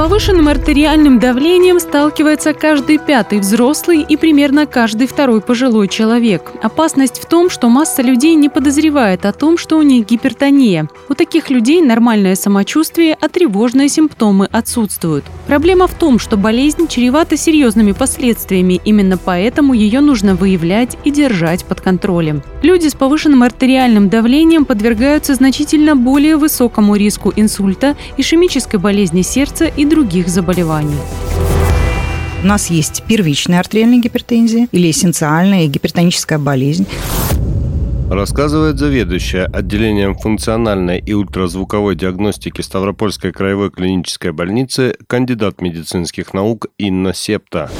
Повышенным артериальным давлением сталкивается каждый пятый взрослый и примерно каждый второй пожилой человек. Опасность в том, что масса людей не подозревает о том, что у них гипертония. У таких людей нормальное самочувствие, а тревожные симптомы отсутствуют. Проблема в том, что болезнь чревата серьезными последствиями, именно поэтому ее нужно выявлять и держать под контролем. Люди с повышенным артериальным давлением подвергаются значительно более высокому риску инсульта, ишемической болезни сердца и других заболеваний. У нас есть первичная артериальная гипертензия или эссенциальная гипертоническая болезнь. Рассказывает заведующая отделением функциональной и ультразвуковой диагностики Ставропольской краевой клинической больницы, кандидат медицинских наук Инна Септа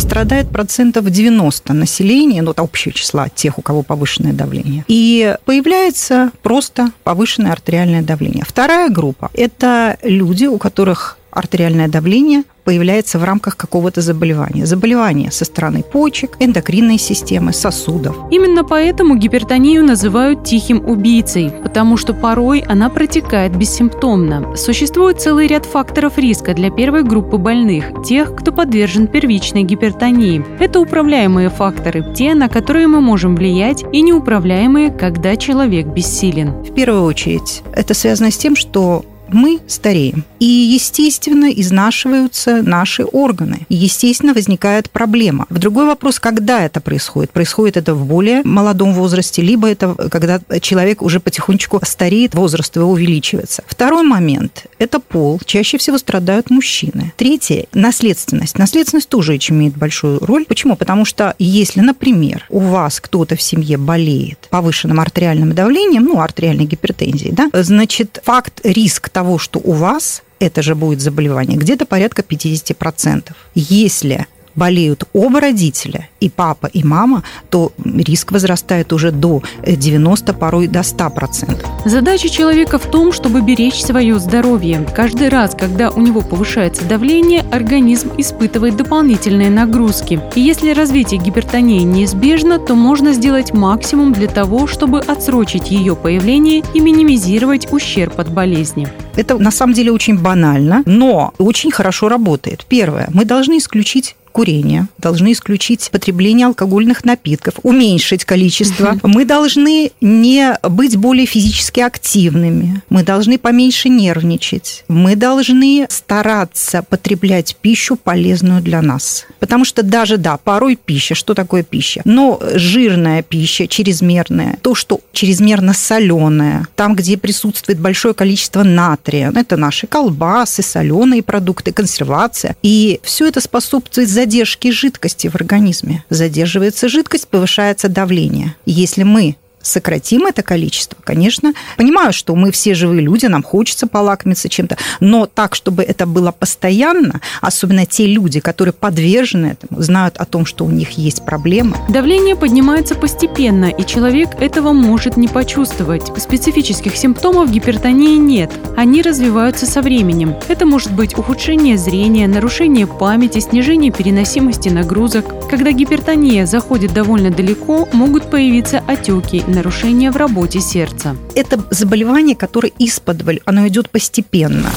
страдает процентов 90 населения, ну, общее числа тех, у кого повышенное давление. И появляется просто повышенное артериальное давление. Вторая группа – это люди, у которых артериальное давление появляется в рамках какого-то заболевания. Заболевание со стороны почек, эндокринной системы, сосудов. Именно поэтому гипертонию называют тихим убийцей, потому что порой она протекает бессимптомно. Существует целый ряд факторов риска для первой группы больных, тех, кто подвержен первичной гипертонии. Это управляемые факторы, те, на которые мы можем влиять, и неуправляемые, когда человек бессилен. В первую очередь, это связано с тем, что мы стареем. И, естественно, изнашиваются наши органы. И, естественно, возникает проблема. В другой вопрос, когда это происходит? Происходит это в более молодом возрасте, либо это когда человек уже потихонечку стареет, возраст его увеличивается. Второй момент – это пол. Чаще всего страдают мужчины. Третье – наследственность. Наследственность тоже очень имеет большую роль. Почему? Потому что если, например, у вас кто-то в семье болеет повышенным артериальным давлением, ну, артериальной гипертензией, да, значит, факт, риск того, что у вас это же будет заболевание, где-то порядка 50%. Если болеют оба родителя, и папа, и мама, то риск возрастает уже до 90, порой до 100%. Задача человека в том, чтобы беречь свое здоровье. Каждый раз, когда у него повышается давление, организм испытывает дополнительные нагрузки. И если развитие гипертонии неизбежно, то можно сделать максимум для того, чтобы отсрочить ее появление и минимизировать ущерб от болезни. Это на самом деле очень банально, но очень хорошо работает. Первое, мы должны исключить курения, должны исключить потребление алкогольных напитков, уменьшить количество. Мы должны не быть более физически активными, мы должны поменьше нервничать, мы должны стараться потреблять пищу полезную для нас. Потому что даже, да, порой пища, что такое пища? Но жирная пища, чрезмерная, то, что чрезмерно соленая, там, где присутствует большое количество натрия, это наши колбасы, соленые продукты, консервация. И все это способствует задержки жидкости в организме. Задерживается жидкость, повышается давление. Если мы сократим это количество, конечно, понимаю, что мы все живые люди, нам хочется полакомиться чем-то, но так, чтобы это было постоянно, особенно те люди, которые подвержены этому, знают о том, что у них есть проблемы. Давление поднимается постепенно, и человек этого может не почувствовать. Специфических симптомов гипертонии нет. Они развиваются со временем. Это может быть ухудшение зрения, нарушение памяти, снижение переносимости нагрузок. Когда гипертония заходит довольно далеко, могут появиться отеки, нарушения в работе сердца. Это заболевание, которое из-под оно идет постепенно.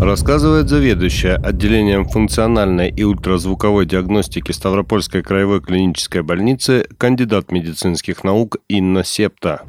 Рассказывает заведующая отделением функциональной и ультразвуковой диагностики Ставропольской краевой клинической больницы, кандидат медицинских наук Инна Септа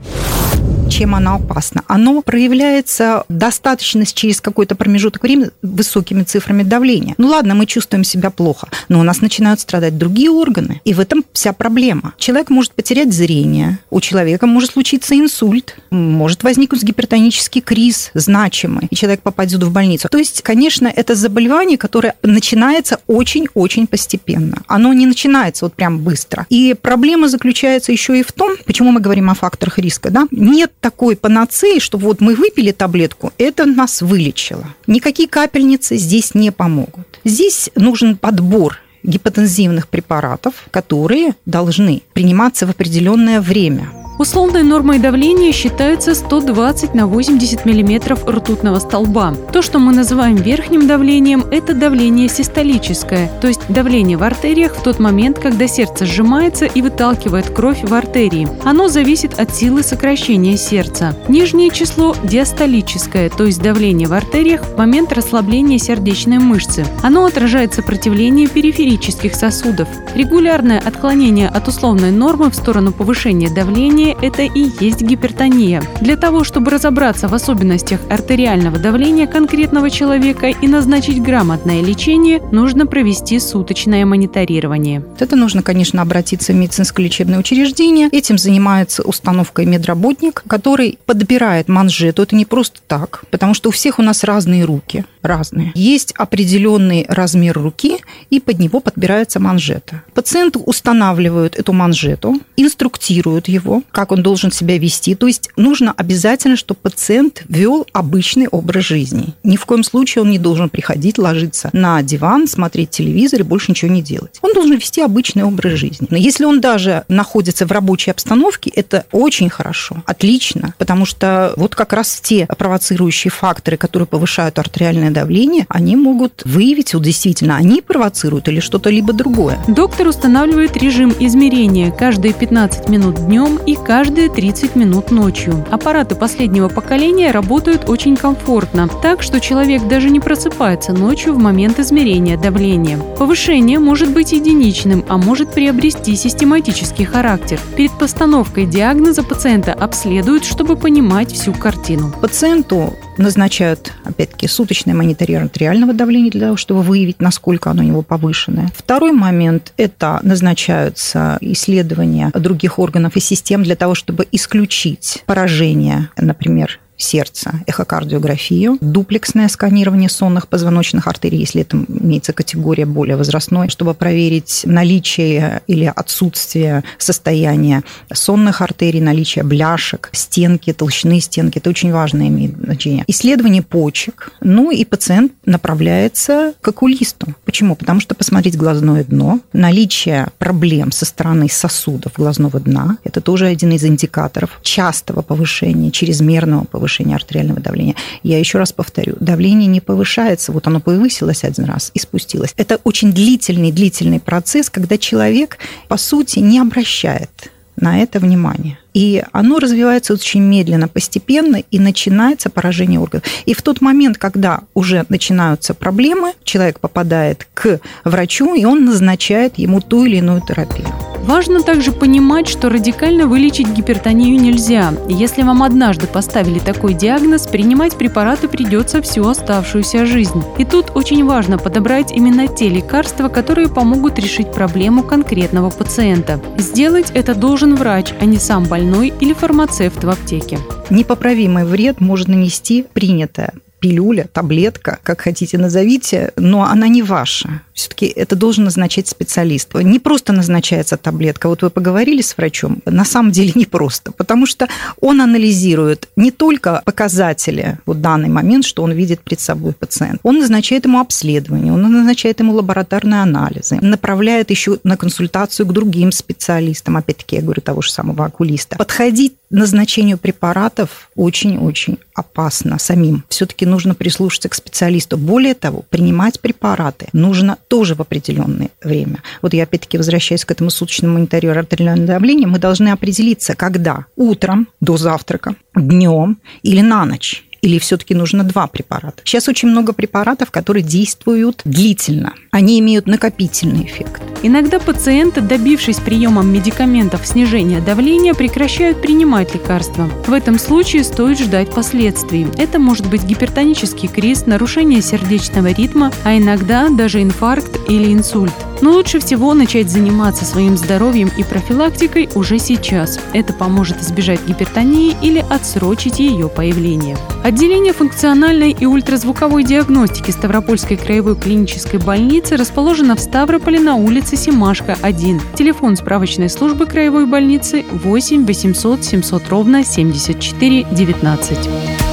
чем она опасна. Оно проявляется достаточно через какой-то промежуток времени высокими цифрами давления. Ну ладно, мы чувствуем себя плохо, но у нас начинают страдать другие органы, и в этом вся проблема. Человек может потерять зрение, у человека может случиться инсульт, может возникнуть гипертонический криз значимый, и человек попадет в больницу. То есть, конечно, это заболевание, которое начинается очень-очень постепенно. Оно не начинается вот прям быстро. И проблема заключается еще и в том, почему мы говорим о факторах риска. Да? Нет такой панацеи, что вот мы выпили таблетку, это нас вылечило. Никакие капельницы здесь не помогут. Здесь нужен подбор гипотензивных препаратов, которые должны приниматься в определенное время. Условной нормой давления считается 120 на 80 мм ртутного столба. То, что мы называем верхним давлением, это давление систолическое, то есть давление в артериях в тот момент, когда сердце сжимается и выталкивает кровь в артерии. Оно зависит от силы сокращения сердца. Нижнее число – диастолическое, то есть давление в артериях в момент расслабления сердечной мышцы. Оно отражает сопротивление периферических сосудов. Регулярное отклонение от условной нормы в сторону повышения давления – это и есть гипертония. Для того, чтобы разобраться в особенностях артериального давления конкретного человека и назначить грамотное лечение, нужно провести суточное мониторирование. Это нужно, конечно, обратиться в медицинское лечебное учреждение. Этим занимается установкой медработник, который подбирает манжету. Это не просто так, потому что у всех у нас разные руки, разные. Есть определенный размер руки, и под него подбирается манжета. Пациенту устанавливают эту манжету, инструктируют его, как он должен себя вести. То есть нужно обязательно, чтобы пациент вел обычный образ жизни. Ни в коем случае он не должен приходить, ложиться на диван, смотреть телевизор и больше ничего не делать. Он должен вести обычный образ жизни. Но если он даже находится в рабочей обстановке, это очень хорошо, отлично, потому что вот как раз те провоцирующие факторы, которые повышают артериальное давление, они могут выявить, вот действительно, они провоцируют или что-то либо другое. Доктор устанавливает режим измерения каждые 15 минут днем и каждые 30 минут ночью. Аппараты последнего поколения работают очень комфортно, так что человек даже не просыпается ночью в момент измерения давления. Повышение может быть единичным, а может приобрести систематический характер. Перед постановкой диагноза пациента обследуют, чтобы понимать всю картину. Пациенту назначают, опять-таки, суточное мониторирование артериального давления для того, чтобы выявить, насколько оно у него повышенное. Второй момент – это назначаются исследования других органов и систем для того, чтобы исключить поражение, например, сердца, эхокардиографию, дуплексное сканирование сонных позвоночных артерий, если это имеется категория более возрастной, чтобы проверить наличие или отсутствие состояния сонных артерий, наличие бляшек, стенки, толщины стенки. Это очень важно имеет значение. Исследование почек. Ну и пациент направляется к окулисту. Почему? Потому что посмотреть глазное дно, наличие проблем со стороны сосудов глазного дна, это тоже один из индикаторов частого повышения, чрезмерного повышения повышения артериального давления. Я еще раз повторю, давление не повышается, вот оно повысилось один раз и спустилось. Это очень длительный, длительный процесс, когда человек, по сути, не обращает на это внимание. И оно развивается очень медленно, постепенно, и начинается поражение органов. И в тот момент, когда уже начинаются проблемы, человек попадает к врачу, и он назначает ему ту или иную терапию. Важно также понимать, что радикально вылечить гипертонию нельзя. Если вам однажды поставили такой диагноз, принимать препараты придется всю оставшуюся жизнь. И тут очень важно подобрать именно те лекарства, которые помогут решить проблему конкретного пациента. Сделать это должен врач, а не сам больной или фармацевт в аптеке. Непоправимый вред может нанести принятое пилюля, таблетка, как хотите назовите, но она не ваша. Все-таки это должен назначать специалист. Не просто назначается таблетка. Вот вы поговорили с врачом, на самом деле не просто, потому что он анализирует не только показатели в данный момент, что он видит перед собой пациент. Он назначает ему обследование, он назначает ему лабораторные анализы, направляет еще на консультацию к другим специалистам, опять-таки, я говорю, того же самого окулиста. Подходить назначению препаратов очень-очень опасно самим. Все-таки нужно прислушаться к специалисту. Более того, принимать препараты нужно тоже в определенное время. Вот я опять-таки возвращаюсь к этому суточному мониторированию артериального давления. Мы должны определиться, когда утром до завтрака, днем или на ночь или все-таки нужно два препарата? Сейчас очень много препаратов, которые действуют длительно. Они имеют накопительный эффект. Иногда пациенты, добившись приемом медикаментов снижения давления, прекращают принимать лекарства. В этом случае стоит ждать последствий. Это может быть гипертонический криз, нарушение сердечного ритма, а иногда даже инфаркт или инсульт. Но лучше всего начать заниматься своим здоровьем и профилактикой уже сейчас. Это поможет избежать гипертонии или отсрочить ее появление. Отделение функциональной и ультразвуковой диагностики Ставропольской краевой клинической больницы расположено в Ставрополе на улице Симашка, 1. Телефон справочной службы краевой больницы 8 800 700 ровно 74 19.